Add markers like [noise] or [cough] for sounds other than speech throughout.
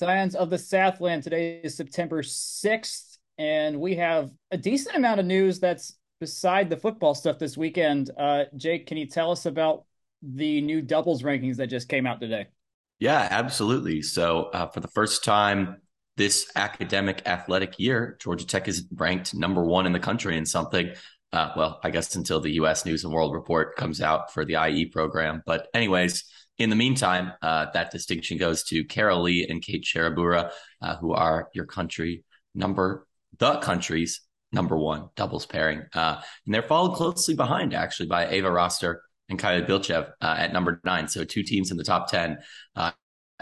Scions of the Southland. Today is September 6th, and we have a decent amount of news that's beside the football stuff this weekend. Uh, Jake, can you tell us about the new doubles rankings that just came out today? Yeah, absolutely. So, uh, for the first time this academic athletic year, Georgia Tech is ranked number one in the country in something. Uh, well, I guess until the U.S. News and World Report comes out for the IE program. But, anyways, in the meantime, uh, that distinction goes to Carol Lee and Kate Sharabura, uh, who are your country number, the country's number one doubles pairing. Uh, and they're followed closely behind, actually, by Ava Hrastar and Kylie Bilchev uh, at number nine. So two teams in the top 10 uh,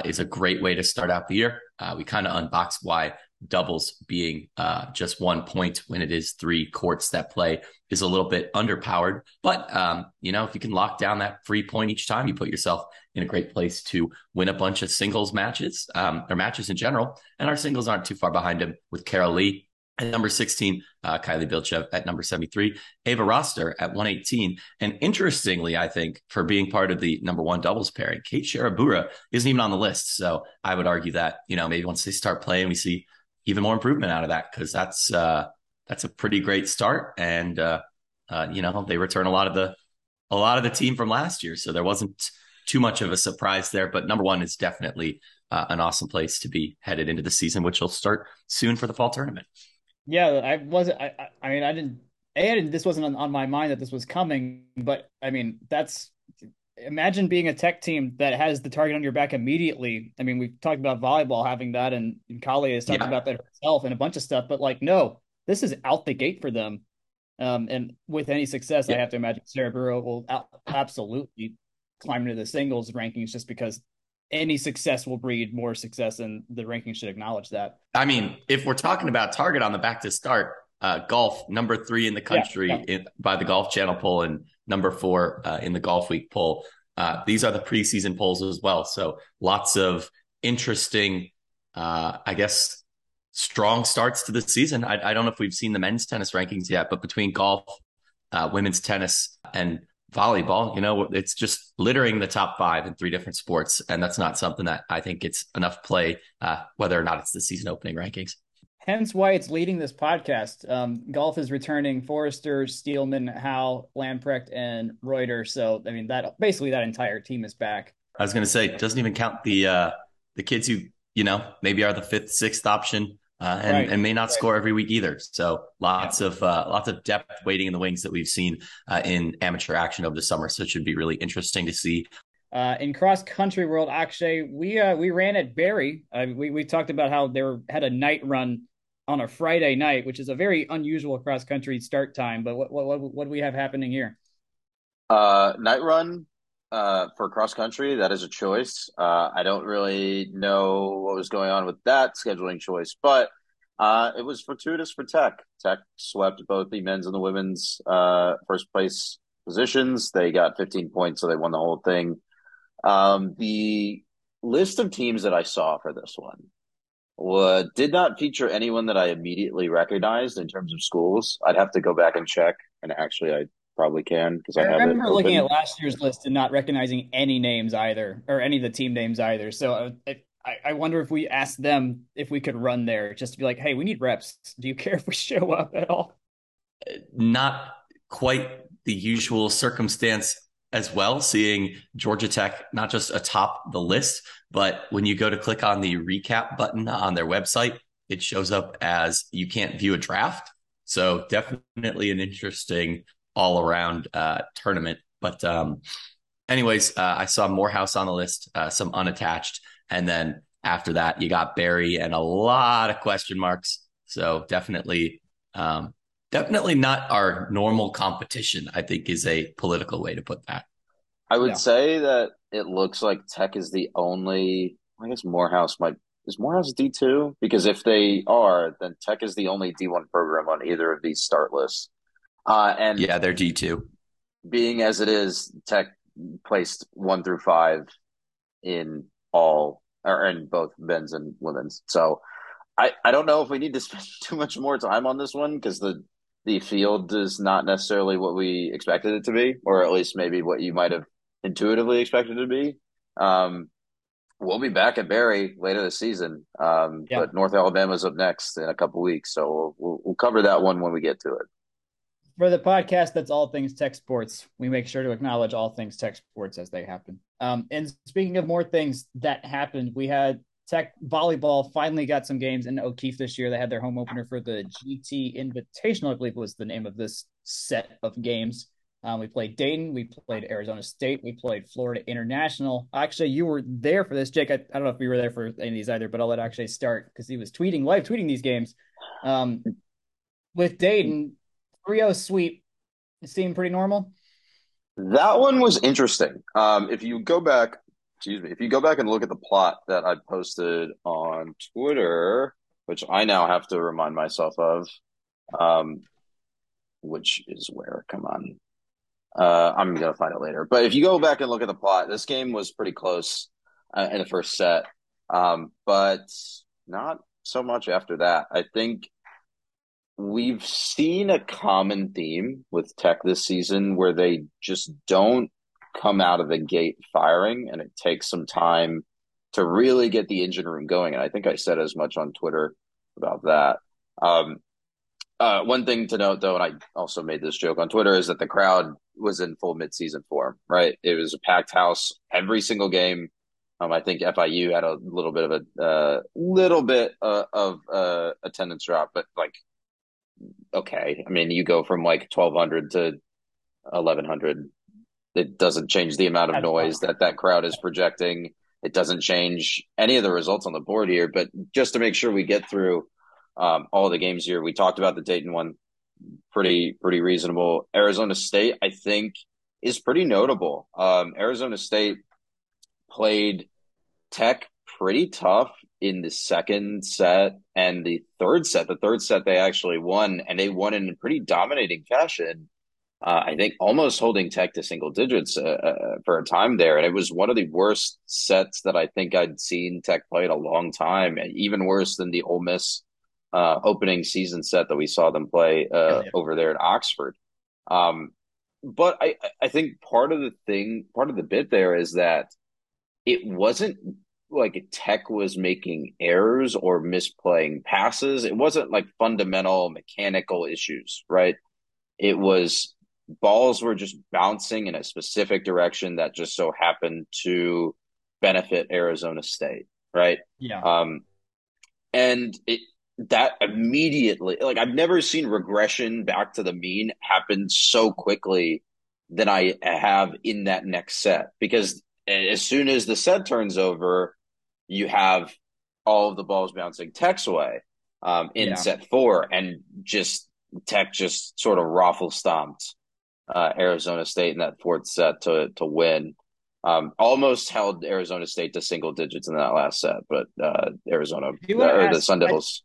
is a great way to start out the year. Uh, we kind of unboxed why doubles being uh, just one point when it is three courts that play is a little bit underpowered. But, um, you know, if you can lock down that free point each time, you put yourself in a great place to win a bunch of singles matches um, or matches in general. And our singles aren't too far behind him with Carol Lee at number 16, uh, Kylie Bilchev at number 73, Ava Hrastar at 118. And interestingly, I think for being part of the number one doubles pairing, Kate Sharabura isn't even on the list. So I would argue that, you know, maybe once they start playing, we see even more improvement out of that because that's, uh, that's a pretty great start. And, uh, uh, you know, they return a lot of the, a lot of the team from last year. So there wasn't too much of a surprise there, but number one is definitely uh, an awesome place to be headed into the season, which will start soon for the fall tournament. Yeah, I wasn't. I, I mean, I didn't. A, I didn't, this wasn't on, on my mind that this was coming, but I mean, that's imagine being a tech team that has the target on your back immediately. I mean, we've talked about volleyball having that, and, and Kali has talked yeah. about that herself and a bunch of stuff. But like, no, this is out the gate for them. Um, and with any success, yeah. I have to imagine Sharabura will absolutely climb into the singles rankings just because any success will breed more success, and the rankings should acknowledge that. I mean, if we're talking about target on the back to start, uh, golf number three in the country yeah, yeah. In, by the Golf Channel poll, and number four uh, in the Golf Week poll. Uh, these are the preseason polls as well, so lots of interesting, uh, I guess, strong starts to the season. I, I, don't know if we've seen the men's tennis rankings yet, but between golf, uh, women's tennis, and volleyball. You know, it's just littering the top five in three different sports, and that's not something that I think gets enough play, uh, whether or not it's the season opening rankings. Hence why it's leading this podcast. Um, golf is returning Forrester, Steelman, Howe, Lamprecht, and Reuter. So I mean that basically that entire team is back. I was going to say it doesn't even count the uh, the kids who you know maybe are the fifth, sixth option uh, and, right. and may not score every week either. So lots of uh, lots of depth waiting in the wings that we've seen uh, in amateur action over the summer. So it should be really interesting to see. Uh, in cross country world, Akshay, we uh, we ran at Barry. Uh, we we talked about how they were, had a night run on a Friday night, which is a very unusual cross country start time. But what what what, what do we have happening here? Uh, night run uh, for cross country. That is a choice. Uh, I don't really know what was going on with that scheduling choice, but uh, it was fortuitous for Tech. Tech swept both the men's and the women's uh, first place positions. They got 15 points, so they won the whole thing. Um, the list of teams that I saw for this one would, did not feature anyone that I immediately recognized in terms of schools. I'd have to go back and check, and actually, I probably can because I, I remember looking at last year's list and not recognizing any names either, or any of the team names either. So uh, I, I wonder if we asked them if we could run there, just to be like, "Hey, we need reps. Do you care if we [laughs] show up at all?" Not quite the usual circumstance as well. Seeing Georgia Tech not just atop the list, but when you go to click on the recap button on their website, it shows up as you can't view a draft. So definitely an interesting all around uh, tournament. But um, anyways, uh, I saw Morehouse on the list, uh, some unattached, and then after that you got Barry and a lot of question marks. So definitely, um, definitely not our normal competition. I think is a political way to put that. I would yeah. say that it looks like Tech is the only. I guess Morehouse might is Morehouse D two because if they are, then Tech is the only D one program on either of these start lists. Uh, and yeah, they're D two. Being as it is, Tech placed one through five in all or in both men's and women's. So I, I don't know if we need to [laughs] spend too much more time on this one because the the field is not necessarily what we expected it to be, or at least maybe what you might have intuitively expected to be. Um, We'll be back at Barry later this season, um, yeah. but North Alabama's up next in a couple weeks, so we'll, we'll cover that one when we get to it. For the podcast, that's all things tech sports. We make sure to acknowledge all things tech sports as they happen. Um, and speaking of more things that happened, we had Tech volleyball finally got some games in O'Keefe this year. They had their home opener for the GT Invitational, I believe was the name of this set of games. Um, we played Dayton, we played Arizona State, we played Florida International. Actually, you were there for this, Jake. I, I don't know if you were there for any of these either, but I'll let actually start because he was tweeting live tweeting these games. Um, with Dayton, 3 sweep, it seemed pretty normal. That one was interesting. Um, if you go back excuse me, if you go back and look at the plot that I posted on Twitter, which I now have to remind myself of, um, which is where, come on. Uh, I'm to find it later. But if you go back and look at the plot, this game was pretty close uh, in the first set, um, but not so much after that. I think we've seen a common theme with Tech this season where they just don't come out of the gate firing, and it takes some time to really get the engine room going. And I think I said as much on Twitter about that. Um, uh, one thing to note, though, and I also made this joke on Twitter, is that the crowd was in full midseason form. Right, it was a packed house every single game. Um, I think FIU had a little bit of a uh, little bit uh, of uh, attendance drop, but like, okay, I mean, you go from like twelve hundred to eleven hundred it doesn't change the amount of noise that that crowd is projecting. It doesn't change any of the results on the board here. But just to make sure we get through um, all the games here, we talked about the Dayton one, pretty pretty reasonable. Arizona State, I think, is pretty notable. Um, Arizona State played Tech pretty tough in the second set and the third set. The third set they actually won, and they won in a pretty dominating fashion uh, I think almost holding Tech to single digits uh, uh, for a time there, and it was one of the worst sets that I think I'd seen Tech play in a long time, and even worse than the Ole Miss uh, opening season set that we saw them play uh, yeah. over there at Oxford. Um, but I, I think part of the thing, part of the bit there is that it wasn't like Tech was making errors or misplaying passes. It wasn't like fundamental mechanical issues, right? It was balls were just bouncing in a specific direction that just so happened to benefit Arizona State, right? Yeah. Um, and it that immediately, like I've never seen regression back to the mean happen so quickly than I have in that next set because as soon as the set turns over, you have all of the balls bouncing Tech's way um, in yeah. set four, and just Tech just sort of raffle stomped uh, Arizona State in that fourth set to to win. Um, almost held Arizona State to single digits in that last set, but uh, Arizona or ask, the Sun Devils.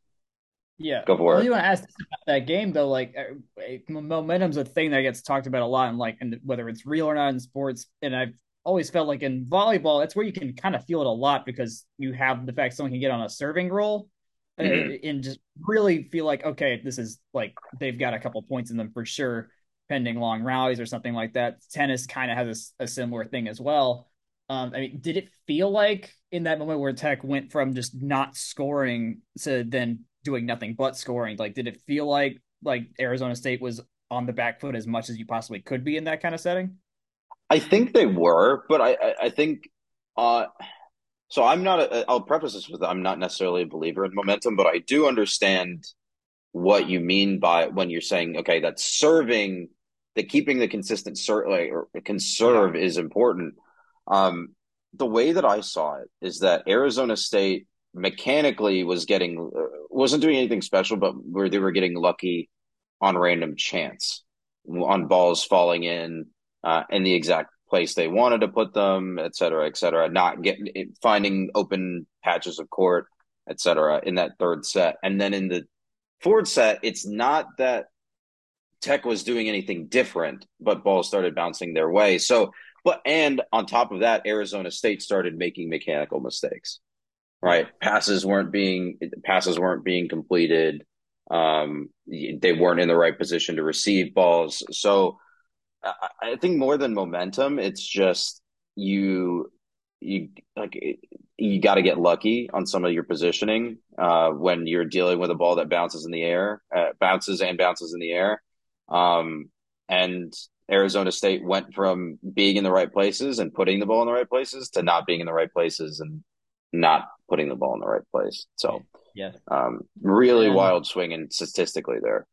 Yeah, go for well, it. You want to ask about that game though? Like, uh, momentum's a thing that gets talked about a lot, and like, and whether it's real or not in sports. And I've always felt like in volleyball, that's where you can kind of feel it a lot because you have the fact someone can get on a serving roll. Uh, mm-hmm. And just really feel like okay, this is like they've got a couple points in them for sure pending long rallies or something like that. Tennis kind of has a, a, similar thing as well. Um, I mean, did it feel like in that moment where Tech went from just not scoring to then doing nothing but scoring? Like, did it feel like like Arizona State was on the back foot as much as you possibly could be in that kind of setting? I think they were, but I I, I think uh so I'm not a, I'll preface this with I'm not necessarily a believer in momentum, but I do understand what you mean by when you're saying, okay, that serving, that keeping the consistent ser- like, or conserve yeah. is important. Um, the way that I saw it is that Arizona State mechanically was getting uh, wasn't doing anything special, but where they were getting lucky on random chance on balls falling in uh, in the exact place they wanted to put them, et cetera, et cetera. Not getting finding open patches of court, et cetera, in that third set, and then in the Ford set, it's not that Tech was doing anything different, but balls started bouncing their way. So, but and on top of that, Arizona State started making mechanical mistakes. Right, passes weren't being passes weren't being completed. Um, they weren't in the right position to receive balls. So, I, I think more than momentum, it's just you you like you got to get lucky on some of your positioning uh, when you're dealing with a ball that bounces in the air, uh, bounces and bounces in the air. Um, and Arizona State went from being in the right places and putting the ball in the right places to not being in the right places and not putting the ball in the right place. So, yeah, um, really and, wild swinging statistically there.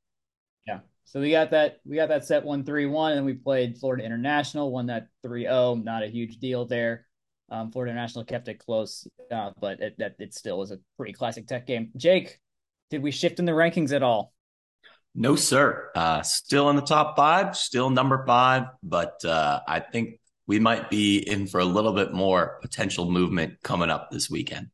Yeah. So we got that we got that set one three one, and we played Florida International, won that 3-0. Not a huge deal there. Um, Florida International kept it close, uh, but it, that it still was a pretty classic Tech game. Jake, did we shift in the rankings at all? No, sir. Uh, still in the top five, still number five, but uh, I think we might be in for a little bit more potential movement coming up this weekend.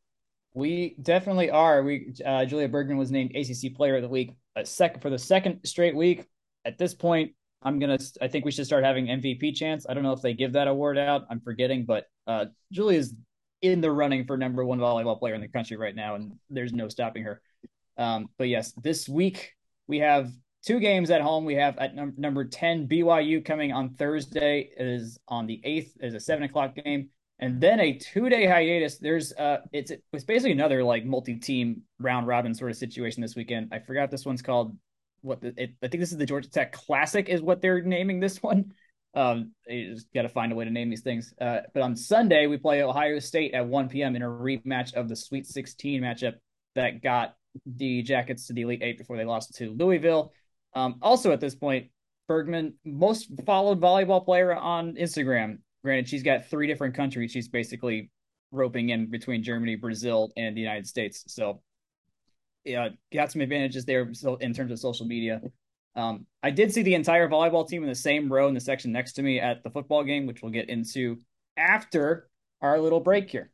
We definitely are. We uh, Julia Bergmann was named ACC Player of the Week a second for the second straight week. At this point, I'm gonna. I think we should start having MVP chance. I don't know if they give that award out. I'm forgetting, but uh, Julie is in the running for number one volleyball player in the country right now, and there's no stopping her. Um, but yes, this week we have two games at home. We have at num- number 10 BYU coming on Thursday. It is on the 8th. is a 7 o'clock game. And then a two day hiatus. There's uh it's it's basically another like multi-team round robin sort of situation this weekend. I forgot this one's called what the it, I think this is the Georgia Tech Classic is what they're naming this one. Um, you just got to find a way to name these things. Uh, but on Sunday we play Ohio State at 1 p.m. in a rematch of the Sweet 16 matchup that got the Jackets to the Elite Eight before they lost to Louisville. Um, also at this point, Bergmann, most followed volleyball player on Instagram. Granted, she's got three different countries. She's basically roping in between Germany, Brazil, and the United States. So, yeah, got some advantages there in terms of social media. Um, I did see the entire volleyball team in the same row in the section next to me at the football game, which we'll get into after our little break here.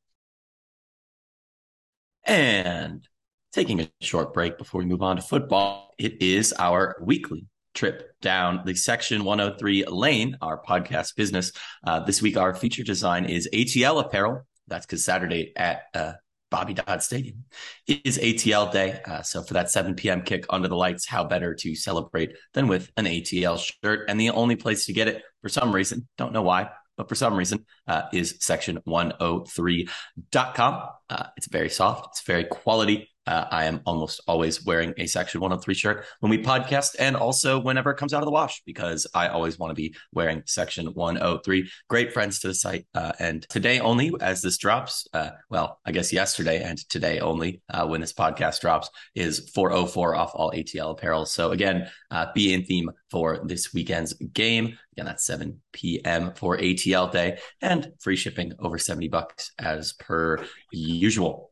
And taking a short break before we move on to football, it is our weekly trip down the Section 103 lane, our podcast business. Uh, this week, our feature design is ATL apparel. That's because Saturday at uh, Bobby Dodd Stadium is ATL day. Uh, so for that 7 p.m. kick under the lights, how better to celebrate than with an ATL shirt? And the only place to get it for some reason, don't know why, but for some reason, uh, is section103.com. Uh, it's very soft. It's very quality. Uh, I am almost always wearing a Section 103 shirt when we podcast and also whenever it comes out of the wash because I always want to be wearing Section 103. Great friends to the site. Uh, and today only, as this drops, uh, well, I guess yesterday and today only, uh, when this podcast drops, is 404 off all ATL apparel. So again, uh, be in theme for this weekend's game. Again, that's 7 p.m. for ATL day and free shipping over 70 bucks as per usual.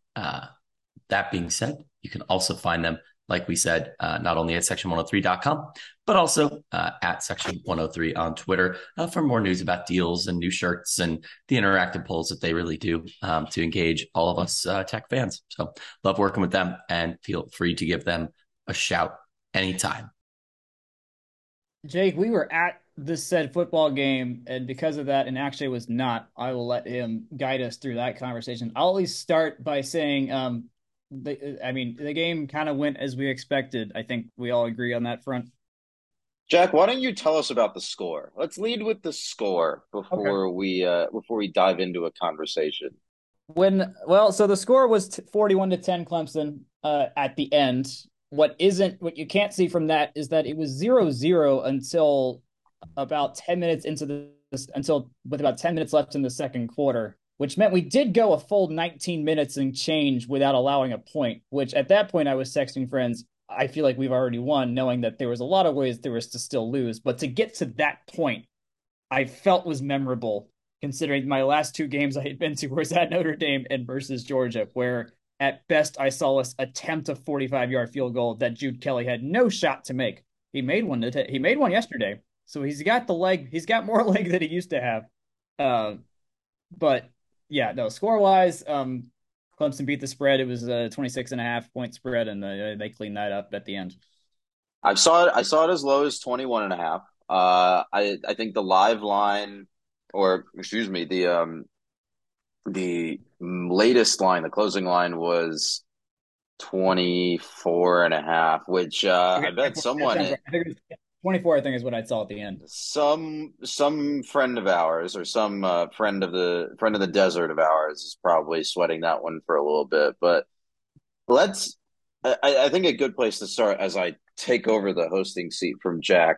That being said, you can also find them, like we said, uh, not only at section103.com, but also uh, at section 103 on Twitter uh, for more news about deals and new shirts and the interactive polls that they really do um, to engage all of us uh, tech fans. So love working with them and feel free to give them a shout anytime. Jake, we were at this said football game, and because of that, and actually was not, I will let him guide us through that conversation. I'll at least start by saying um, the, I mean, the game kind of went as we expected. I think we all agree on that front. Jack, why don't you tell us about the score? Let's lead with the score before okay. we uh, before we dive into a conversation. When well, so the score was t- forty-one to ten, Clemson uh, at the end. What isn't what you can't see from that is that it was zero zero until about ten minutes into the until with about ten minutes left in the second quarter which meant we did go a full 19 minutes and change without allowing a point, which at that point I was texting friends, I feel like we've already won, knowing that there was a lot of ways there was to still lose. But to get to that point, I felt was memorable, considering my last two games I had been to was at Notre Dame and versus Georgia, where at best I saw us attempt a 45 yard field goal that Jude Kelley had no shot to make. He made one. To t- he made one yesterday, so he's got the leg. He's got more [laughs] leg than he used to have. Uh, but yeah, no, score wise, um, Clemson beat the spread. It was a 26 and a half point spread, and they, they cleaned that up at the end. I saw it. I saw it as low as 21 and a half. Uh, I I think the live line, or excuse me, the um, the latest line, the closing line was 24 and a half, which uh, I bet someone. 24, I think, is what I saw at the end. Some some friend of ours or some uh, friend of the friend of the desert of ours is probably sweating that one for a little bit. But let's. I, I think a good place to start as I take over the hosting seat from Jack.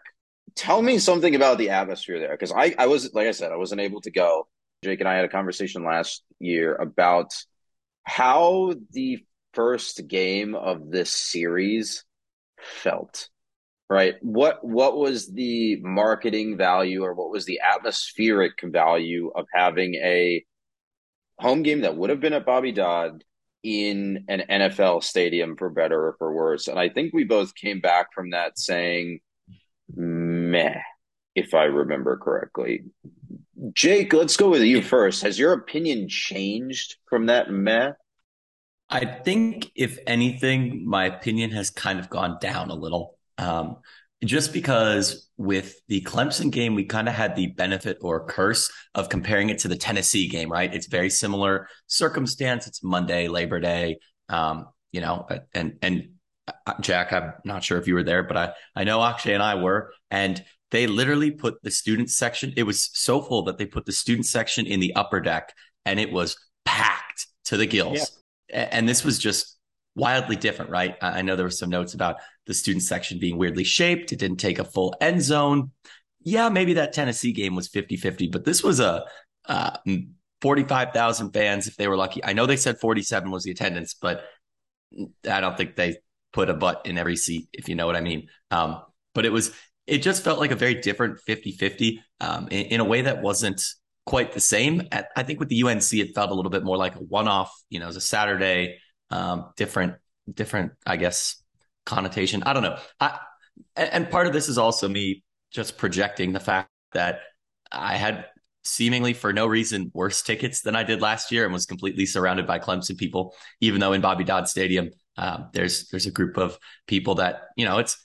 Tell me something about the atmosphere there, because I I was like I said I wasn't able to go. Jake and I had a conversation last year about how the first game of this series felt right? What what was the marketing value or what was the atmospheric value of having a home game that would have been at Bobby Dodd in an NFL stadium for better or for worse? And I think we both came back from that saying meh if I remember correctly. Jake let's go with you first. Has your opinion changed from that meh? I think, if anything, my opinion has kind of gone down a little. Um, just because with the Clemson game, we kind of had the benefit or curse of comparing it to the Tennessee game, right? It's very similar circumstance. It's Monday, Labor Day, um, you know, and and uh, Jack, I'm not sure if you were there, but I I know Akshay and I were, and they literally put the student section. It was so full that they put the student section in the upper deck, and it was packed to the gills. Yeah and this was just wildly different, right? I know there were some notes about the student section being weirdly shaped. It didn't take a full end zone. Yeah, maybe that Tennessee game was 50 50, but this was a uh, 45,000 fans if they were lucky. I know they said 47 was the attendance, but I don't think they put a butt in every seat, if you know what I mean. Um, but it was, it just felt like a very different 50 50 um, in, in, a way that wasn't quite the same. At, I think with the UNC, it felt a little bit more like a one-off. You know, it was a Saturday, um, different, different, I guess, connotation. I don't know. I, and part of this is also me just projecting the fact that I had seemingly for no reason worse tickets than I did last year and was completely surrounded by Clemson people, even though in Bobby Dodd Stadium, um, there's there's a group of people that you know it's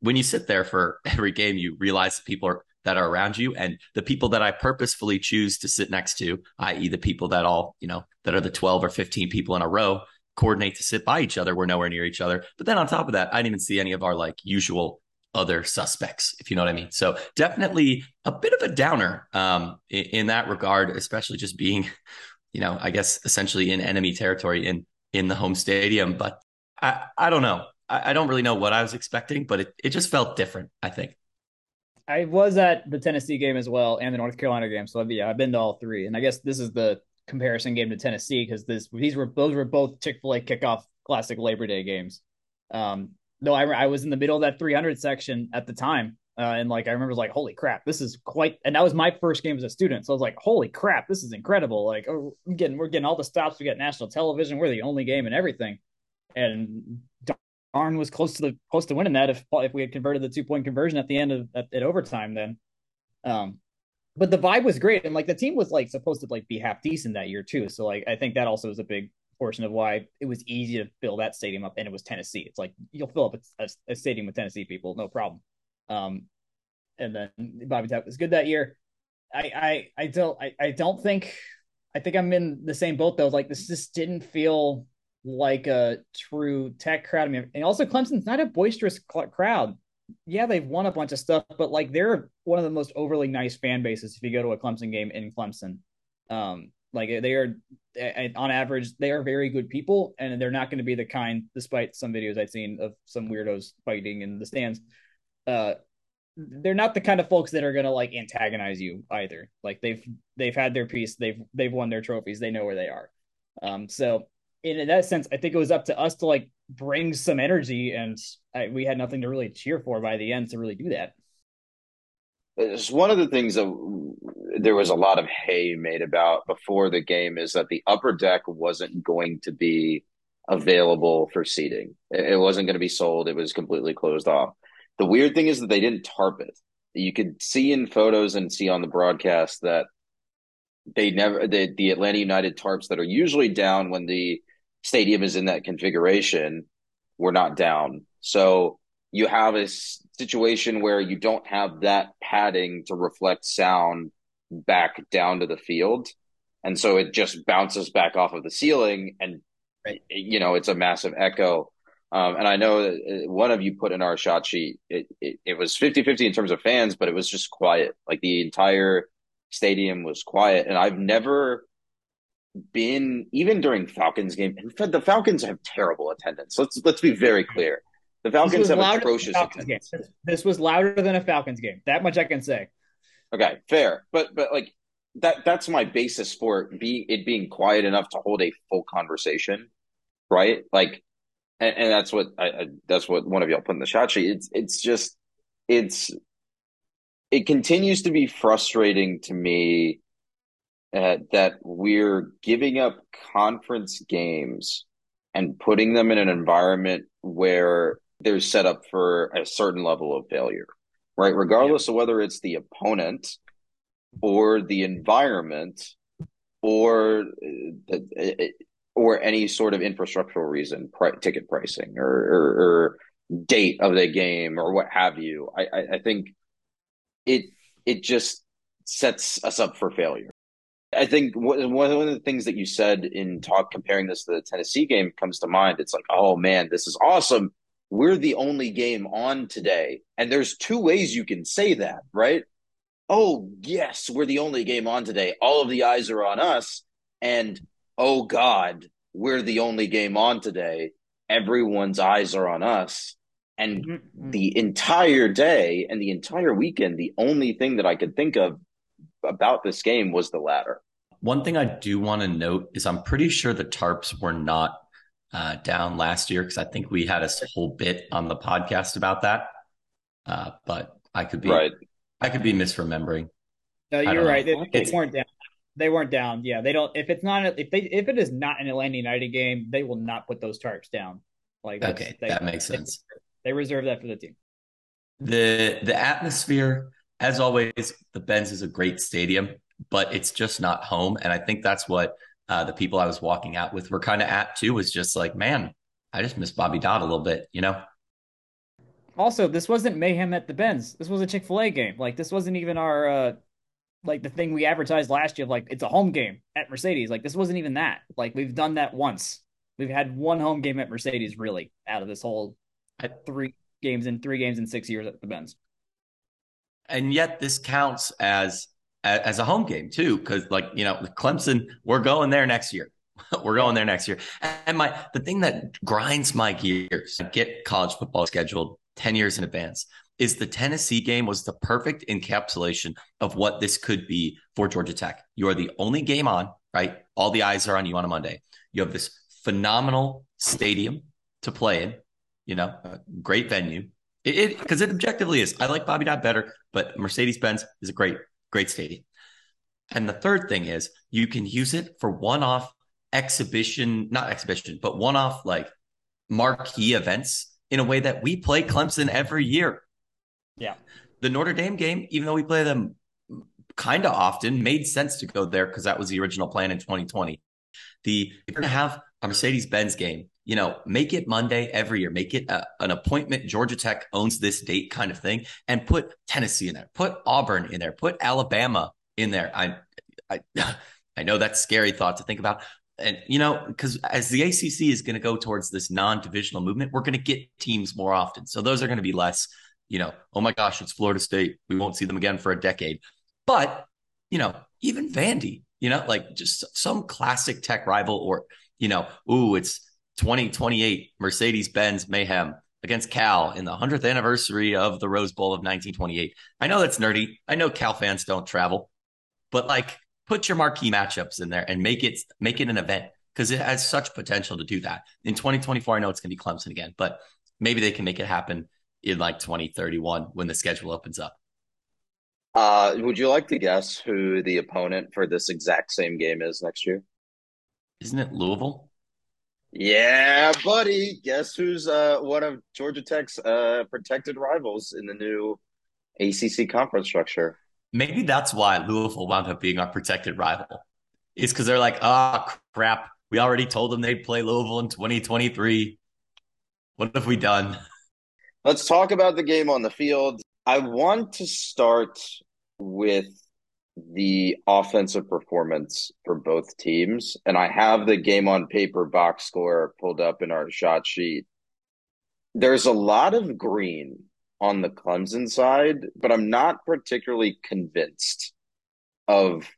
when you sit there for [laughs] every game you realize that people are that are around you and the people that I purposefully choose to sit next to, i.e., the people that all, you know, that are the 12 or 15 people in a row coordinate to sit by each other. We're nowhere near each other. But then on top of that, I didn't even see any of our like usual other suspects, if you know what I mean. So definitely a bit of a downer um, in, in that regard, especially just being, you know, I guess essentially in enemy territory in in the home stadium. But I, I don't know. I, I don't really know what I was expecting, but it, it just felt different, I think. I was at the Tennessee game as well and the North Carolina game. So yeah, I've been to all three. And I guess this is the comparison game to Tennessee because this these were those were both Chick Fil A kickoff classic Labor Day games. Um, though I I was in the middle of that 300 section at the time, uh, and like I remember like, holy crap, this is quite. And that was my first game as a student, so I was like, holy crap, this is incredible. Like, oh, we're getting we're getting all the stops. We got national television. We're the only game and everything. And darn was close to the close to winning that if if we had converted the two point conversion at the end of at, at overtime then. Um, but the vibe was great and like the team was like supposed to like be half decent that year too. So like I think that also was a big portion of why it was easy to fill that stadium up and it was Tennessee. It's like you'll fill up a, a, a stadium with Tennessee people, no problem. Um, and then Bobby Tech was good that year. I I I don't I, I don't think I think I'm in the same boat though. Like this just didn't feel like a true tech crowd. I mean, and also Clemson's not a boisterous crowd. Yeah, they've won a bunch of stuff, but like they're one of the most overly nice fan bases if you go to a Clemson game in Clemson. Um, like they are on average, they are very good people, and they're not going to be the kind, despite some videos I've seen of some weirdos fighting in the stands. Uh, they're not the kind of folks that are going to like antagonize you either. Like they've they've had their piece, they've they've won their trophies, they know where they are. Um, so in that sense, I think it was up to us to like bring some energy, and I, we had nothing to really cheer for by the end to really do that. It's one of the things that there was a lot of hay made about before the game is that the upper deck wasn't going to be available for seating. It wasn't going to be sold. It was completely closed off. The weird thing is that they didn't tarp it. You could see in photos and see on the broadcast that they never the, the Atlanta United tarps that are usually down when the stadium is in that configuration, we're not down. So you have a situation where you don't have that padding to reflect sound back down to the field. And so it just bounces back off of the ceiling and right. you know, it's a massive echo. Um, and I know that uh, one of you put in our shot sheet, it, it, it was 50 50 in terms of fans, but it was just quiet. Like the entire stadium was quiet. And I've never been, even during Falcons game, and the Falcons have terrible attendance. Let's, let's be very clear. The Falcons have atrocious attendance. Game. This was louder than a Falcons game. That much I can say. Okay, fair. But, but like, that that's my basis for it, be, it being quiet enough to hold a full conversation, right? Like and, and that's what I, I, that's what one of y'all put in the chat sheet. It's it's just it's it continues to be frustrating to me uh, that we're giving up conference games and putting them in an environment where they're set up for a certain level of failure, right? Regardless yeah. of whether it's the opponent or the environment or uh, or any sort of infrastructural reason, ticket pricing or, or, or, date of the game or what have you. I, I, I think it it just sets us up for failure. I think one of the things that you said in talk comparing this to the Tennessee game comes to mind. It's like, oh man, this is awesome. We're the only game on today. And there's two ways you can say that, right? Oh, yes, we're the only game on today. All of the eyes are on us. And oh God, we're the only game on today. Everyone's eyes are on us. And mm-hmm. the entire day and the entire weekend, the only thing that I could think of about this game was the latter. One thing I do want to note is I'm pretty sure the tarps were not uh, down last year because I think we had a whole bit on the podcast about that. Uh, but I could be right. I could be misremembering. No, you're right. They, they weren't down. They weren't down. Yeah, they don't. If it's not, if they, if it is not an Atlanta United game, they will not put those tarps down. Like okay, they, that makes sense. They, they reserve that for the team. The the atmosphere, as always, the Benz is a great stadium, but it's just not home, and I think that's what uh, the people I was walking out with were kind of at too. Was just like, man, I just miss Bobby Dodd a little bit, you know. Also, this wasn't mayhem at the Benz. This was a Chick Fil A game. Like this wasn't even our uh, like the thing we advertised last year of like it's a home game at Mercedes. Like this wasn't even that. Like we've done that once. We've had one home game at Mercedes really out of this whole three games in three games in six years at the Benz. And yet this counts as as a home game too, because like you know Clemson, we're going there next year. [laughs] we're going there next year. And my the thing that grinds my gears, get college football scheduled ten years in advance is the Tennessee game was the perfect encapsulation of what this could be for Georgia Tech. You are the only game on, right? All the eyes are on you on a Monday. You have this phenomenal stadium to play in, you know, great venue. It because it, it, objectively is. I like Bobby Dodd better, but Mercedes Benz is a great, great stadium. And the third thing is you can use it for one off exhibition, not exhibition, but one off like marquee events in a way that we play Clemson every year. Yeah. The Notre Dame game, even though we play them kind of often, made sense to go there because that was the original plan in 2020. The if you're gonna have a Mercedes Benz game, you know, make it Monday every year, make it a, an appointment. Georgia Tech owns this date kind of thing, and put Tennessee in there, put Auburn in there, put Alabama in there. I, I, [laughs] I know that's scary thought to think about, and you know, because as the ACC is going to go towards this non-divisional movement, we're going to get teams more often, so those are going to be less you know, oh my gosh, it's Florida State. We won't see them again for a decade. But, you know, even Vandy, you know, like just some classic tech rival or, you know, ooh, it's 2028 Mercedes Benz Mayhem against Cal in the 100th anniversary of the Rose Bowl of 1928. I know that's nerdy. I know Cal fans don't travel, but like put your marquee matchups in there and make it make it an event because it has such potential to do that. In 2024, I know it's going to be Clemson again, but maybe they can make it happen in like 2031 when the schedule opens up. Uh, would you like to guess who the opponent for this exact same game is next year? Isn't it Louisville? Yeah, buddy. Guess who's uh, one of Georgia Tech's uh, protected rivals in the new ACC conference structure? Maybe that's why Louisville wound up being our protected rival. Is because they're like, oh crap, we already told them they'd play Louisville in 2023. What have we done? Let's talk about the game on the field. I want to start with the offensive performance for both teams. And I have the game on paper box score pulled up in our shot sheet. there's a lot of green on the Clemson side, but I'm not particularly convinced of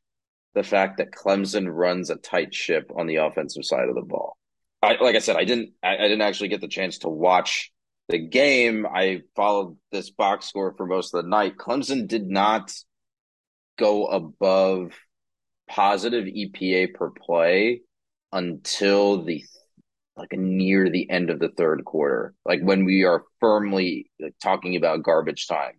the fact that Clemson runs a tight ship on the offensive side of the ball. I, like I said, I didn't I, I didn't actually get the chance to watch the game. I followed this box score for most of the night. Clemson did not go above positive EPA per play until the like near the end of the third quarter, like when we are firmly talking about garbage time.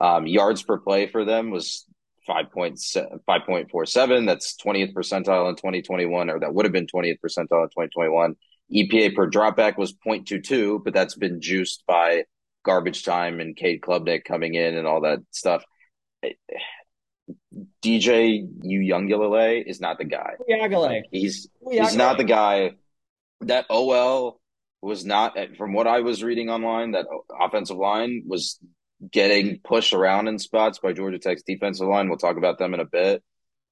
Um, yards per play for them was 5.47. That's 20th percentile in 2021, or that would have been 20th percentile in 2021. EPA per dropback was 0.22, but that's been juiced by garbage time and Cade Klubnik coming in and all that stuff. DJ Uiagalelei is not the guy. He's he's not the guy. That OL was not, from what I was reading online, that offensive line was getting pushed around in spots by Georgia Tech's defensive line. We'll talk about them in a bit.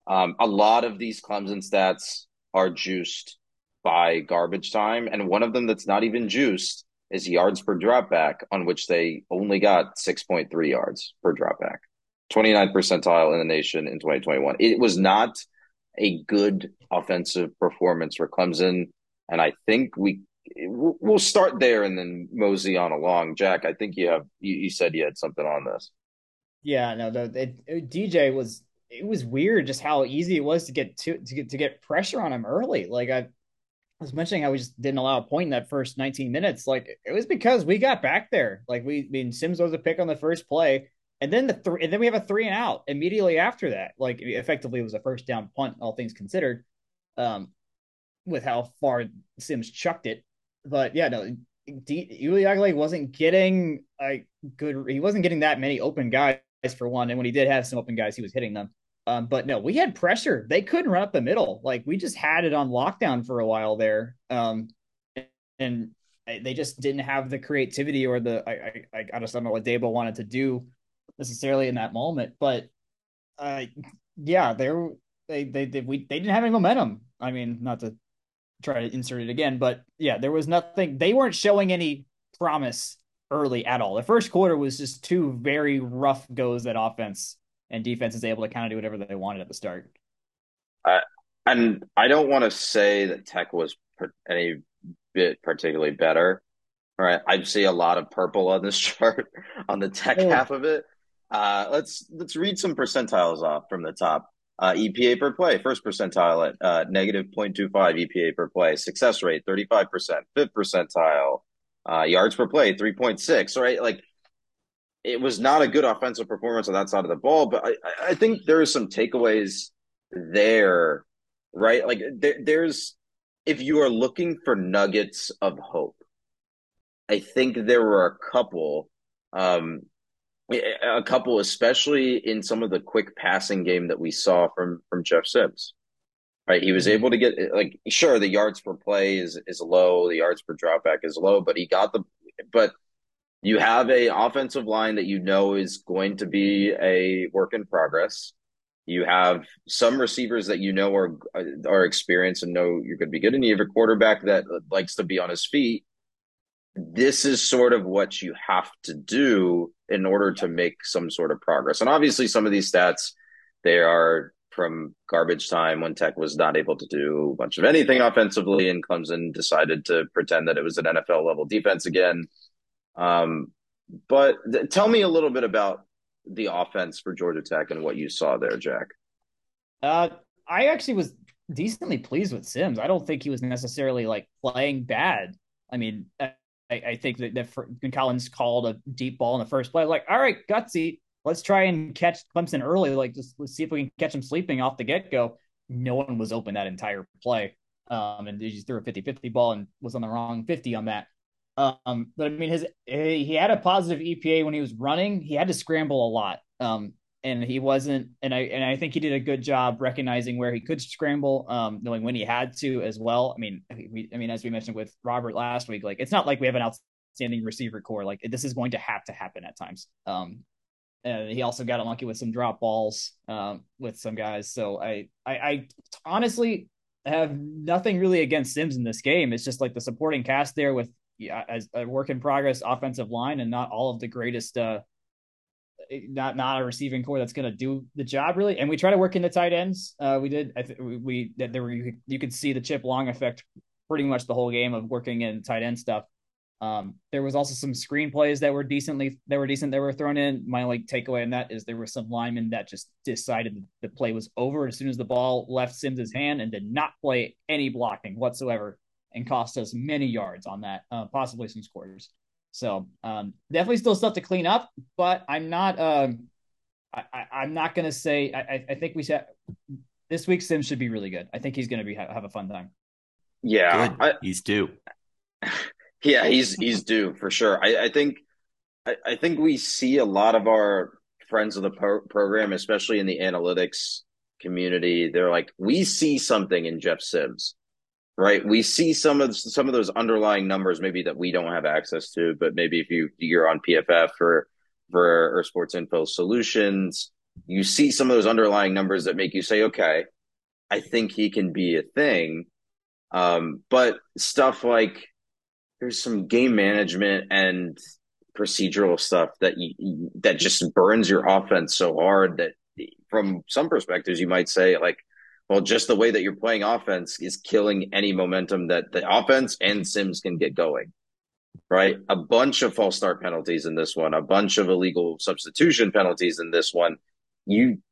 Um, a lot of these Clemson stats are juiced by garbage time, and one of them that's not even juiced is yards per dropback, on which they only got 6.3 yards per dropback. 29th percentile in the nation in 2021. It was not a good offensive performance for Clemson. And I think we we'll start there and then mosey on along. Jack, I think you have you, you said you had something on this. Yeah, no, the DJ was it was weird just how easy it was to get to to get to get pressure on him early. Like I was mentioning how we just didn't allow a point in that first 19 minutes. Like it was because we got back there. Like we I mean Sims was a pick on the first play. And then the three, and then we have a three and out immediately after that. Like effectively, it was a first down punt, all things considered, um, with how far Sims chucked it. But yeah, no, D- wasn't getting a good. He wasn't getting that many open guys for one, and when he did have some open guys, he was hitting them. Um, but no, we had pressure. They couldn't run up the middle. Like we just had it on lockdown for a while there. Um, and they just didn't have the creativity or the I I, I just don't know what Dabo wanted to do necessarily in that moment, but uh, yeah, they they they they, we, they didn't have any momentum. I mean, not to try to insert it again, but yeah, there was nothing. They weren't showing any promise early at all. The first quarter was just two very rough goes at offense, and defense is able to kind of do whatever they wanted at the start. Uh, and I don't want to say that Tech was any bit particularly better. All right, I see a lot of purple on this [laughs] chart on the Tech oh. half of it. Uh, let's let's read some percentiles off from the top. Uh, EPA per play, first percentile at uh, negative 0.25 EPA per play. Success rate, 35%. Fifth percentile. Uh, yards per play, 3.6. Right? Like, it was not a good offensive performance on that side of the ball, but I, I think there are some takeaways there, right? Like, there, there's, if you are looking for nuggets of hope, I think there were a couple. Um, a couple, especially in some of the quick passing game that we saw from from Jeff Sims. Right, he was mm-hmm. able to get like sure the yards per play is is low, the yards per dropback is low, but he got the but you have a offensive line that you know is going to be a work in progress. You have some receivers that you know are are experienced and know you're going to be good, and you have a quarterback that likes to be on his feet this is sort of what you have to do in order to make some sort of progress. And obviously, some of these stats they are from garbage time when Tech was not able to do a bunch of anything offensively, and Clemson decided to pretend that it was an NFL level defense again. Um, but th- tell me a little bit about the offense for Georgia Tech and what you saw there, Jack. Uh, I actually was decently pleased with Sims. I don't think he was necessarily like playing bad. I mean, I, I think that, that for, Collins called a deep ball in the first play, like, all right, gutsy, let's try and catch Clemson early. Like, just let's see if we can catch him sleeping off the get go. No one was open that entire play. Um, and he just threw a 50 50 ball and was on the wrong 50 on that. Um, but I mean, his he had a positive EPA when he was running. He had to scramble a lot. Um, and he wasn't and I and I think he did a good job recognizing where he could scramble, um, knowing when he had to as well. I mean, we, I mean, as we mentioned with Robert last week, like it's not like we have an outstanding receiver core. Like this is going to have to happen at times. Um, and he also got unlucky with some drop balls um, with some guys. So I, I, I honestly have nothing really against Sims in this game. It's just like the supporting cast there with yeah, as a work in progress offensive line and not all of the greatest uh, not not a receiving core that's going to do the job really. And we try to work in the tight ends. Uh, we did. I think we, that there were you, you could see the Chip Long effect pretty much the whole game of working in tight end stuff. Um, there was also some screenplays that were decently that were decent that were thrown in. My like takeaway on that is there were some linemen that just decided the play was over as soon as the ball left Sims's hand and did not play any blocking whatsoever and cost us many yards on that, uh, possibly some scores. So um, definitely still stuff to clean up, but I'm not. Um, I, am not going to say. I, I think we said this week Sims should be really good. I think he's going to be have a fun time. Yeah, I, he's due. [laughs] Yeah, he's he's due for sure. I, I think I, I, think we see a lot of our friends of the pro- program, especially in the analytics community. They're like, we see something in Jeff Sims right? We see some of some of those underlying numbers maybe that we don't have access to, but maybe if you you're on PFF or for or Sports Info Solutions, you see some of those underlying numbers that make you say, okay, I think he can be a thing. Um, but stuff like there's some game management and procedural stuff that you, that just burns your offense so hard that from some perspectives you might say like well, just the way that you're playing offense is killing any momentum that the offense and Sims can get going. Right? A bunch of false start penalties in this one, a bunch of illegal substitution penalties in this one. You,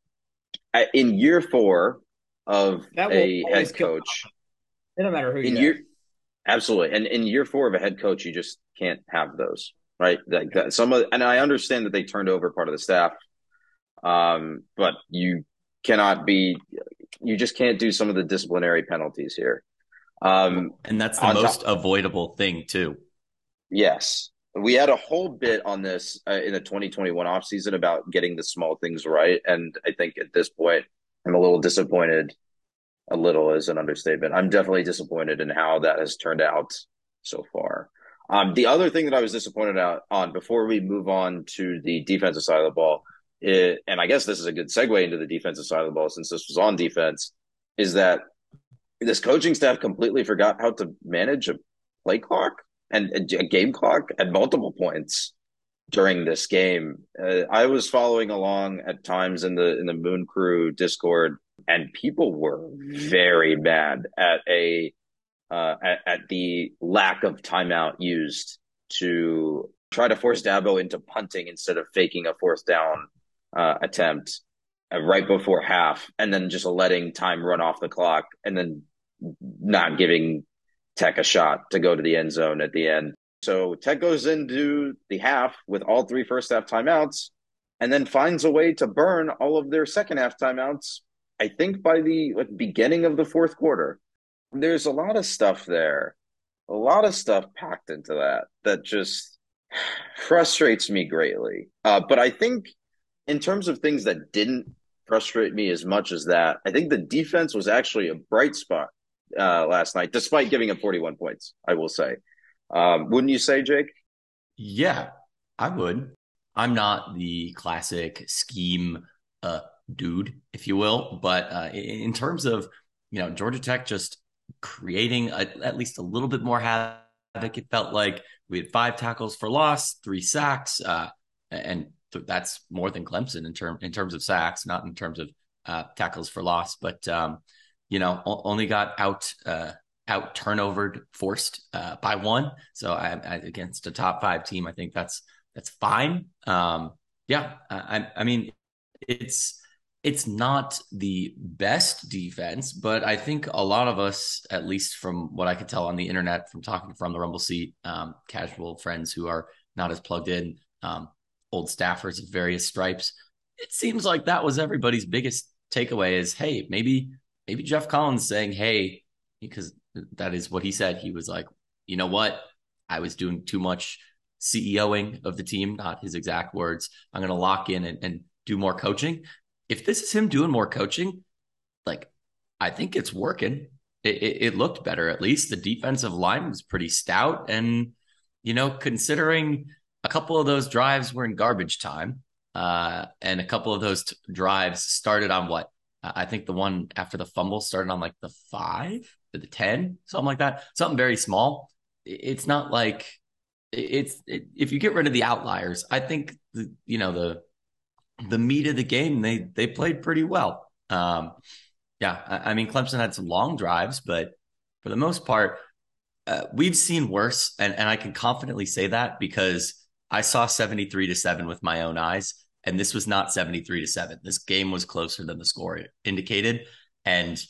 in year four of a head coach, it don't matter who in year, absolutely, and in year four of a head coach, you just can't have those, right? Like that, some of, and I understand that they turned over part of the staff, um, but you cannot be you just can't do some of the disciplinary penalties here. Um, and that's the most top, avoidable thing too. Yes. We had a whole bit on this uh, in the 2021 offseason about getting the small things right. And I think at this point, I'm a little disappointed. A little is an understatement. I'm definitely disappointed in how that has turned out so far. Um, the other thing that I was disappointed out on before we move on to the defensive side of the ball it, and I guess this is a good segue into the defensive side of the ball since this was on defense, is that this coaching staff completely forgot how to manage a play clock and a game clock at multiple points during this game. Uh, I was following along at times in the in the Moon Crew Discord, and people were very mad at a uh, at, at the lack of timeout used to try to force Dabo into punting instead of faking a fourth down uh, attempt uh, right before half, and then just letting time run off the clock, and then not giving Tech a shot to go to the end zone at the end. So Tech goes into the half with all three first half timeouts, and then finds a way to burn all of their second half timeouts. I think by the like, beginning of the fourth quarter, there's a lot of stuff there, a lot of stuff packed into that that just [sighs] frustrates me greatly. Uh, but I think in terms of things that didn't frustrate me as much as that, I think the defense was actually a bright spot uh, last night, despite giving up 41 points. I will say, um, wouldn't you say, Jake? Yeah, I would. I'm not the classic scheme uh, dude, if you will, but uh, in terms of you know Georgia Tech just creating a, at least a little bit more havoc, it felt like we had five tackles for loss, three sacks, uh, and that's more than Clemson in term in terms of sacks, not in terms of uh, tackles for loss, but um, you know only got out uh, out turnovered forced uh, by one. So I, I, against a top five team, I think that's that's fine. Um, yeah, I, I mean it's it's not the best defense, but I think a lot of us, at least from what I could tell on the internet, from talking from the Rumble seat, um, casual friends who are not as plugged in, um, old staffers of various stripes. It seems like that was everybody's biggest takeaway is, hey, maybe maybe Geoff Collins saying, hey, because that is what he said. He was like, you know what? I was doing too much CEOing of the team, not his exact words. I'm going to lock in and, and do more coaching. If this is him doing more coaching, like I think it's working. It, it, it, looked better at least. The defensive line was pretty stout, and you know, considering a couple of those drives were in garbage time. Uh, and a couple of those t- drives started on what? I think the one after the fumble started on like the five or the 10, something like that. Something very small. It's not like it's it, if you get rid of the outliers, I think the, you know the the meat of the game they they played pretty well. Um, yeah, I, I, mean Clemson had some long drives, but for the most part, uh, we've seen worse, and and I can confidently say that because I saw seventy three to seven with my own eyes, and this was not seventy three to seven. This game was closer than the score indicated, and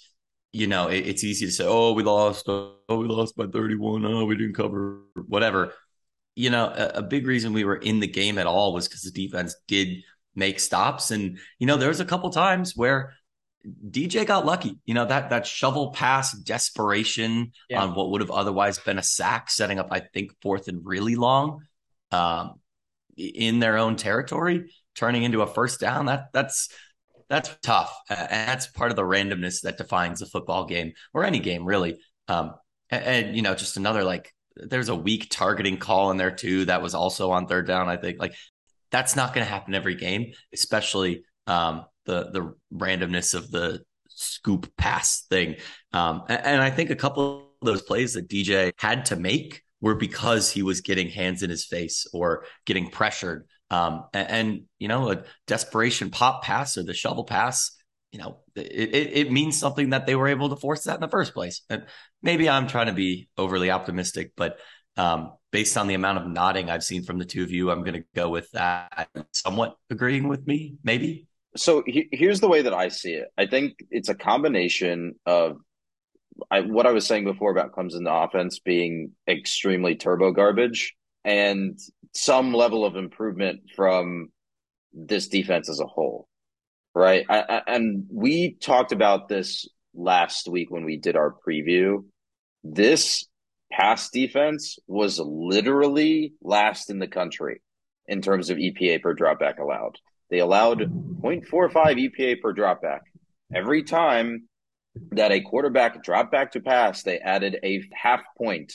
you know it, it's easy to say, oh, we lost, oh, we lost by 31. Oh, we didn't cover, whatever you know, a, a, big reason we were in the game at all was because the defense did make stops. And, you know, there was a couple times where DJ got lucky. You know, that that shovel pass desperation yeah. on what would have otherwise been a sack, setting up, I think, fourth and really long um, in their own territory, turning into a first down. That that's that's tough. And that's part of the randomness that defines a football game or any game, really. Um, and, and you know, just another like there's a weak targeting call in there too that was also on third down. I think like that's not going to happen every game, especially um, the the randomness of the scoop pass thing. Um, and, and I think a couple of those plays that DJ had to make were because he was getting hands in his face or getting pressured. Um, and, and, you know, a desperation pop pass or the shovel pass you know, it, it, it, means something that they were able to force that in the first place. And maybe I'm trying to be overly optimistic, but um, based on the amount of nodding I've seen from the two of you, I'm going to go with that. Somewhat agreeing with me, maybe. So he, here's the way that I see it. I think it's a combination of I, what I was saying before about Clemson offense being extremely turbo garbage and some level of improvement from this defense as a whole right? I, I, and we talked about this last week when we did our preview. This pass defense was literally last in the country in terms of EPA per dropback allowed. They allowed 0.45 EPA per dropback. Every time that a quarterback dropped back to pass, they added a half point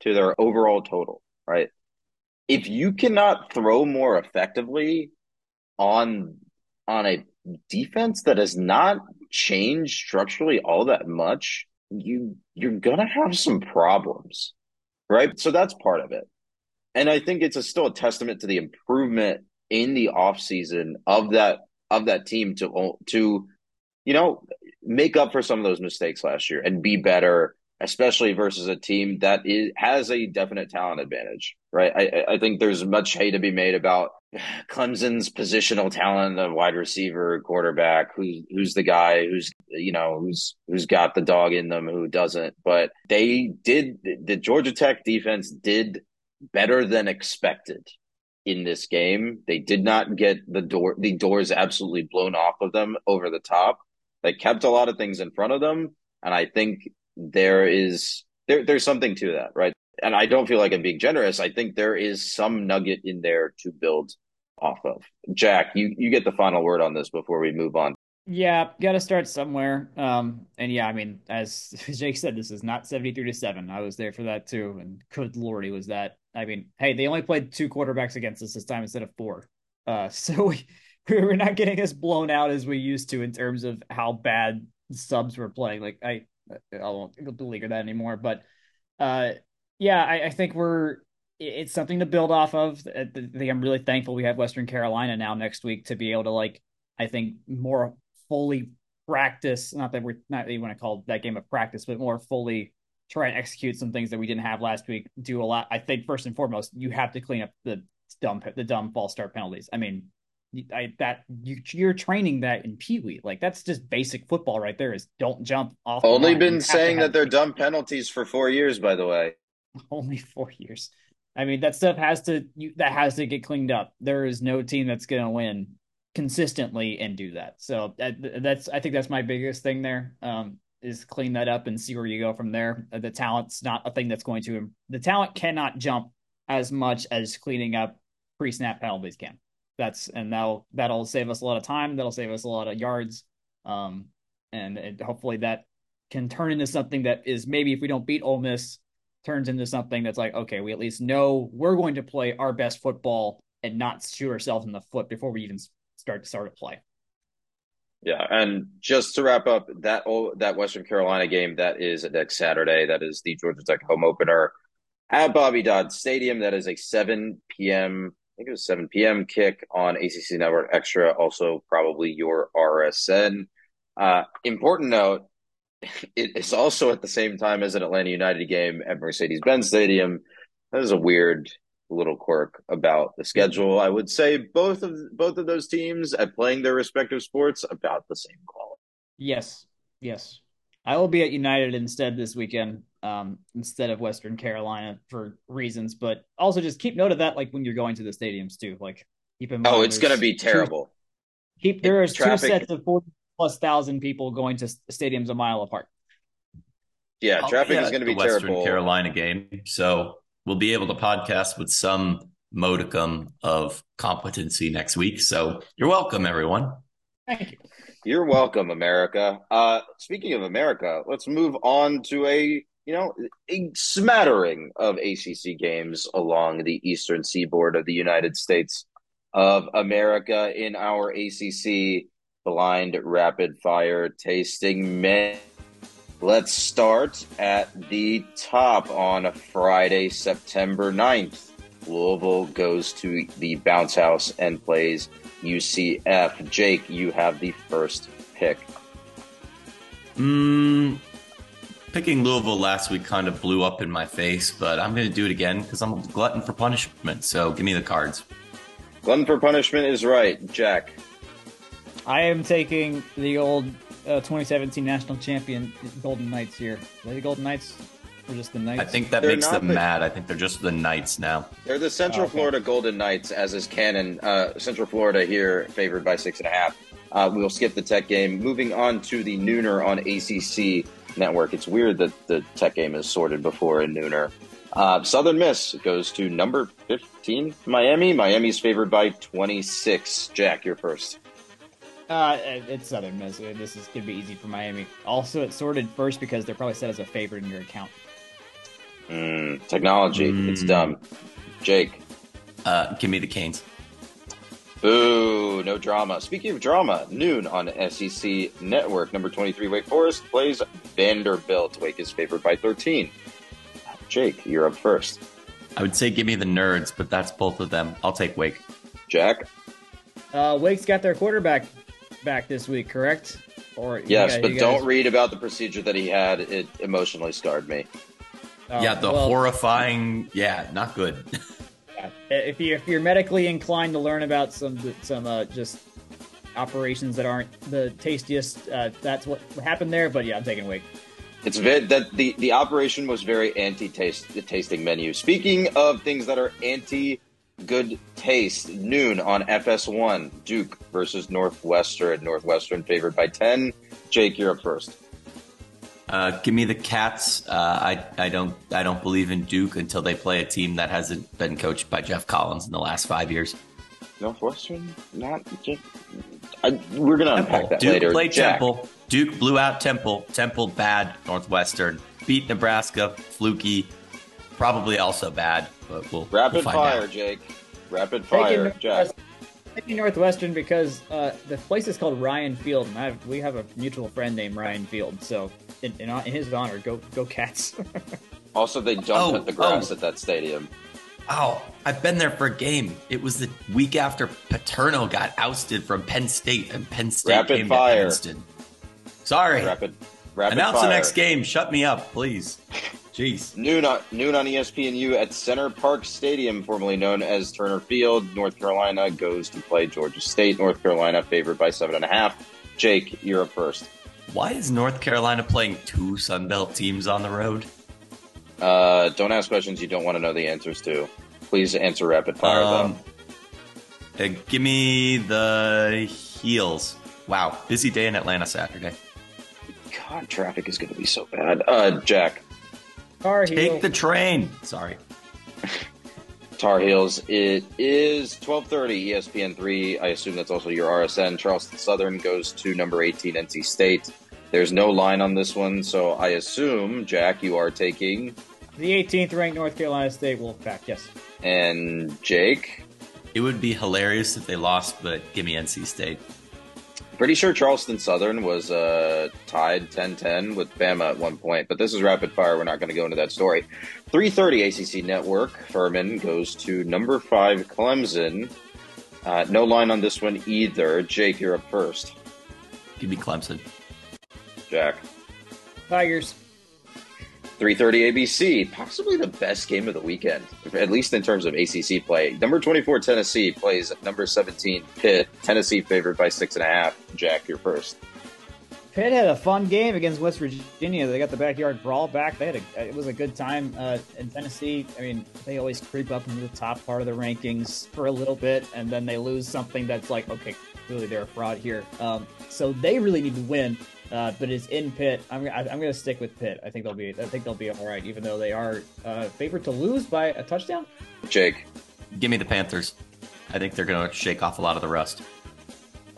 to their overall total, right? If you cannot throw more effectively on on a defense that has not changed structurally all that much, you you're gonna have some problems, right? So that's part of it, and I think it's a, still a testament to the improvement in the offseason of that of that team to to you know make up for some of those mistakes last year and be better especially versus a team that is, has a definite talent advantage, right? I, I think there's much hay to be made about Clemson's positional talent, the wide receiver, quarterback, who's who's the guy who's you know who's who's got the dog in them, who doesn't. But they did the Georgia Tech defense did better than expected in this game. They did not get the door the doors absolutely blown off of them over the top. They kept a lot of things in front of them, and I think there is there there's something to that, right? And I don't feel like I'm being generous. I think there is some nugget in there to build off of. Jack, you you get the final word on this before we move on. Yeah, got to start somewhere. Um, and yeah, I mean, as [laughs] Jake said, this is not 73 to 7. I was there for that too. And good lordy, was that. I mean, hey, they only played two quarterbacks against us this time instead of four. Uh, [laughs] so we, [laughs] we're not getting as blown out as we used to in terms of how bad subs were playing. Like, I, I won't beleaguer that anymore. But uh, yeah, I, I, think we're it's something to build off of. I think I'm really thankful we have Western Carolina now next week to be able to like I think more fully practice. Not that we're not even want to call that game of practice, but more fully try and execute some things that we didn't have last week. Do a lot. I think first and foremost, you have to clean up the dumb the dumb false start penalties. I mean, I that you you're training that in Pee Wee. Like that's just basic football right there. Is don't jump off. Only been saying that they're dumb penalties for four years, by the way. [laughs] Only four years. I mean that stuff has to you, that has to get cleaned up. There is no team that's going to win consistently and do that. So that, that's I think that's my biggest thing there. Um, is clean that up and see where you go from there. The talent's not a thing that's going to the talent cannot jump as much as cleaning up pre snap penalties can that's and that'll that'll save us a lot of time. That'll save us a lot of yards. Um, and it, hopefully that can turn into something that is maybe if we don't beat Ole Miss, turns into something that's like okay, we at least know we're going to play our best football and not shoot ourselves in the foot before we even start to start a play. Yeah, and just to wrap up that that Western Carolina game that is next Saturday. That is the Georgia Tech home opener. at Bobby Dodd Stadium. That is a 7 p.m. Think it was 7 p.m. kick on ACC Network Extra. Also, probably your RSN. Uh, important note: [laughs] it is also at the same time as an Atlanta United game at Mercedes-Benz Stadium. That is a weird little quirk about the schedule. I would say both of both of those teams at playing their respective sports about the same quality. Yes, yes. I will be at United instead this weekend, um, instead of Western Carolina for reasons, but also just keep note of that, like when you're going to the stadiums too. Like keep in mind. Oh, it's going to be terrible. Two, keep there is two sets of forty plus thousand people going to stadiums a mile apart. Yeah, traffic yeah, is going to be the Western terrible. Carolina game, so we'll be able to podcast with some modicum of competency next week. So you're welcome, everyone. Thank you. You're welcome, America. Uh, speaking of America, let's move on to a you know a smattering of ACC games along the eastern seaboard of the United States of America in our ACC blind rapid fire tasting men. Let's start at the top on Friday, September 9th. Louisville goes to the bounce house and plays UCF. Jake, you have the first pick. Mm, picking Louisville last week kind of blew up in my face, but I'm going to do it again because I'm a glutton for punishment. So give me the cards. Glutton for punishment is right. Jack. I am taking the old uh, 2017 national champion Golden Knights here. Are they the Golden Knights or just the Knights? I think that they're makes them the, mad. I think they're just the Knights now. They're the Central oh, okay. Florida Golden Knights, as is canon. Uh, Central Florida here favored by six and a half. Uh, we'll skip the Tech game. Moving on to the Nooner on ACC Network. It's weird that the Tech game is sorted before a Nooner. Uh, Southern Miss goes to number 15, Miami. Miami's favored by 26. Jack, you're first. Uh, it's Southern Miss. This is gonna be easy for Miami. Also, it's sorted first because they're probably set as a favorite in your account. Mm, technology, mm. it's dumb. Jake, uh, give me the Canes. Boo! No drama. Speaking of drama, noon on SEC Network. Number twenty-three, Wake Forest plays Vanderbilt. Wake is favored by thirteen. Jake, you're up first. I would say give me the nerds, but that's both of them. I'll take Wake. Jack. Uh, Wake's got their quarterback back this week, correct? Or yes, guys, but guys... don't read about the procedure that he had. It emotionally scarred me. Oh, yeah, the well, horrifying. Yeah, not good. [laughs] yeah. If you if you're medically inclined to learn about some some uh, just operations that aren't the tastiest, uh, that's what happened there. But yeah, I'm taking Wake. It's very, that the the operation was very anti taste tasting menu. Speaking of things that are anti good taste. Noon on FS1. Duke versus Northwestern. Northwestern favored by 10. Jake, you're up first. Uh, give me the Cats. Uh, I I don't I don't believe in Duke until they play a team that hasn't been coached by Geoff Collins in the last five years. Northwestern, not. I, we're gonna Temple. unpack that Duke later. played Jack. Temple. Duke blew out Temple. Temple bad. Northwestern beat Nebraska. Fluky. Probably also bad but we'll rapid we'll fire, out. Jake. Rapid fire, Jack. Taking Northwestern because uh, the place is called Ryan Field, and have, we have a mutual friend named Ryan Field. So, in, in, in his honor, go go Cats. [laughs] also, they don't oh, the grass oh. at that stadium. Oh, I've been there for a game. It was the week after Paterno got ousted from Penn State, and Penn State rapid came fire. to Princeton. Sorry. Rapid, rapid Announce fire. the next game. Shut me up, please. [laughs] Jeez. Noon on, noon on ESPNU at Center Parc Stadium, formerly known as Turner Field. North Carolina goes to play Georgia State. North Carolina favored by seven and a half. Jake, you're up first. Why is North Carolina playing two Sun Belt teams on the road? Uh, don't ask questions you don't want to know the answers to. Please answer rapid fire, um, though. Uh, give me the heels. Wow, busy day in Atlanta Saturday. God, traffic is going to be so bad. Uh, Jack. Tar Take the train. Sorry. [laughs] Tar Heels. It is 12:30 ESPN three. I assume that's also your RSN. Charleston Southern goes to number 18 NC State. There's no line on this one, so I assume Jack, you are taking the 18th ranked North Carolina State Wolfpack. Yes. And Jake. It would be hilarious if they lost, but give me NC State. Pretty sure Charleston Southern was uh, tied 10-10 with Bama at one point, but this is rapid fire. We're not going to go into that story. 3:30 ACC Network. Furman goes to number five Clemson. Uh, no line on this one either. Jake, you're up first. Give me Clemson. Jack. Tigers. 3:30 ABC, possibly the best game of the weekend, at least in terms of ACC play. Number 24 Tennessee plays number 17 Pitt. Tennessee favored by six and a half. Jack, you're first. Pitt had a fun game against West Virginia. They got the backyard brawl back. They had a, it was a good time uh, in Tennessee. I mean, they always creep up into the top part of the rankings for a little bit, and then they lose something that's like, okay, clearly they're a fraud here. Um, so they really need to win. Uh, but it's in Pitt. I'm I'm going to stick with Pitt. I think they'll be I think they'll be all right, even though they are uh, favored to lose by a touchdown. Jake, give me the Panthers. I think they're going to shake off a lot of the rust.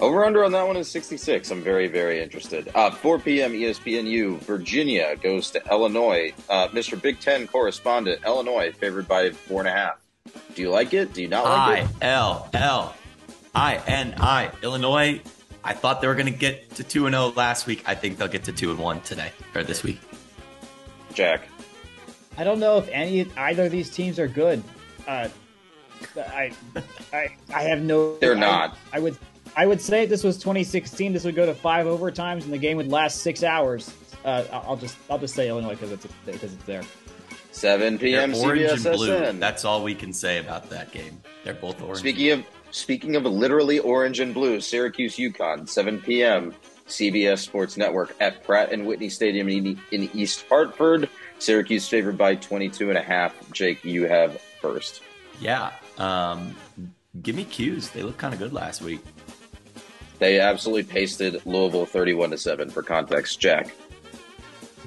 Over under on that one is 66. I'm very, very interested. Uh, 4 p.m. ESPNU. Virginia goes to Illinois. Uh, Mr. Big Ten correspondent, Illinois favored by four and a half. Do you like it? Do you not like I, it? I L L I N I. Illinois I thought they were going to get to 2 and 0 last week. I think they'll get to 2 and 1 today or this week. Jack. I don't know if any either of these teams are good. Uh, I, I, I have no. [laughs] They're not. I, I would, I would say if this was 2016. This would go to five overtimes, and the game would last six hours. Uh, I'll just, I'll just say Illinois because it's because it's there. 7 p.m. They're orange and blue. That's all we can say about that game. They're both orange. Speaking of Speaking of literally orange and blue, Syracuse UConn, 7 p.m. CBS Sports Network at Pratt and Whitney Stadium in, in East Hartford. Syracuse favored by 22 and a half. Jake, you have first. Yeah. Um, give me 'Cuse. They look kind of good last week. They absolutely pasted Louisville 31 to 7 for context. Jack.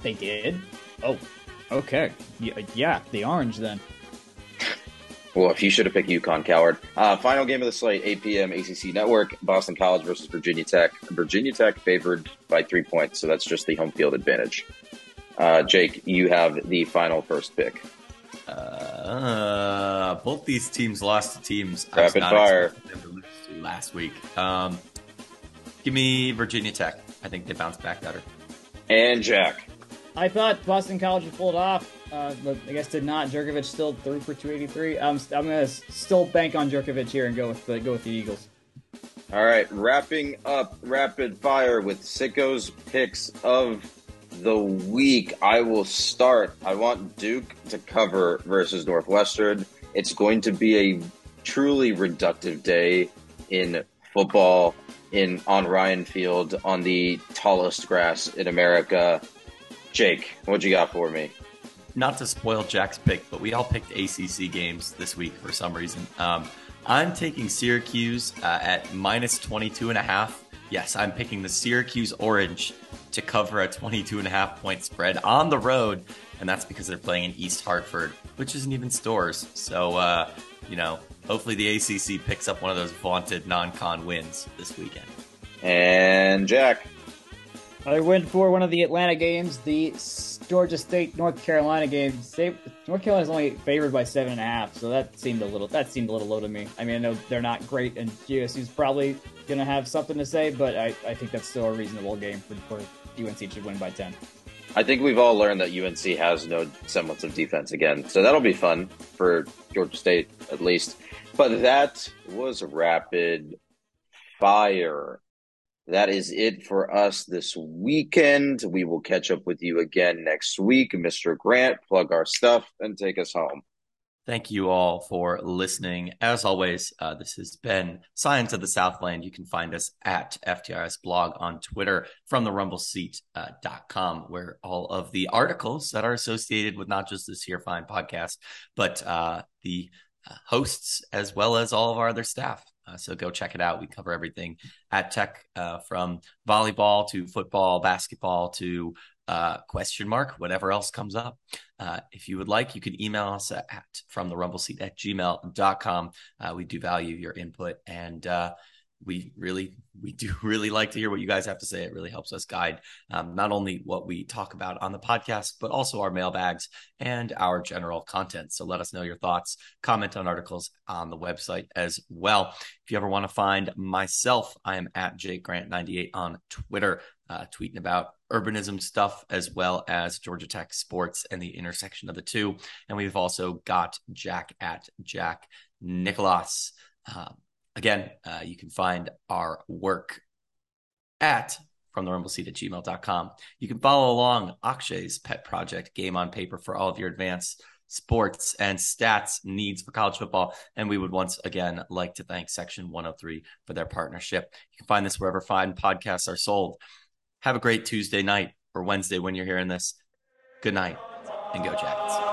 They did? Oh, okay. Yeah, yeah the orange then. Well, if you should have picked UConn, coward. Uh, final game of the slate, 8 p.m. ACC Network, Boston College versus Virginia Tech. Virginia Tech favored by three points, so that's just the home field advantage. Uh, Jake, you have the final first pick. Uh, both these teams lost to teams Rapid fire. To last week. Um, give me Virginia Tech. I think they bounced back better. And Jack. I thought Boston College would pull it off. Uh, but I guess did not. Jurkovec still threw for 283. I'm, I'm gonna still bank on Jurkovec here and go with the go with the Eagles. All right, wrapping up rapid fire with Sicko's picks of the week. I will start. I want Duke to cover versus Northwestern. It's going to be a truly reductive day in football in on Ryan Field on the tallest grass in America. Jake, what you got for me? not to spoil Jack's pick, but we all picked ACC games this week for some reason. Um, I'm taking Syracuse uh, at minus 22 and a half. Yes, I'm picking the Syracuse Orange to cover a 22 and a half point spread on the road, and that's because they're playing in East Hartford, which isn't even Storrs. So, uh, you know, hopefully the ACC picks up one of those vaunted non-con wins this weekend. And Jack. I went for one of the Atlanta games, the Georgia State North Carolina game. North Carolina is only favored by seven and a half, so that seemed a little that seemed a little low to me. I mean, I know they're not great, and GSU's probably to have something to say, but I, I think that's still a reasonable game for, for UNC to win by ten. I think we've all learned that UNC has no semblance of defense again, so that'll be fun for Georgia State at least. But that was rapid fire that is it for us this weekend. We will catch up with you again next week. Mr. Grant, plug our stuff and take us home. Thank you all for listening. As always, uh, this has been Science of the Southland. You can find us at FTRS blog on Twitter from the rumbleseat.com, uh, where all of the articles that are associated with not just this here fine podcast, but uh, the uh, hosts as well as all of our other staff uh, so go check it out. We cover everything at Tech uh, from volleyball to football, basketball to uh, question mark, whatever else comes up. Uh, if you would like, you can email us at, from the rumble seat at gmail.com. Uh, we do value your input and we really we do [laughs] really like to hear what you guys have to say. It really helps us guide um, not only what we talk about on the podcast, but also our mailbags and our general content. So let us know your thoughts, comment on articles on the website as well. If you ever want to find myself, I am at Jake Grant 98 on Twitter, uh, tweeting about urbanism stuff as well as Georgia Tech sports and the intersection of the two. And we've also got Jack at Jack Nicholas. Um, again, uh, you can find our work at from the rumble seat at gmail.com. You can follow along Akshay's pet project, Game on Paper, for all of your advanced sports and stats needs for college football. And we would once again like to thank Section 103 for their partnership. You can find this wherever fine podcasts are sold. Have a great Tuesday night or Wednesday when you're hearing this. Good night and go Jackets.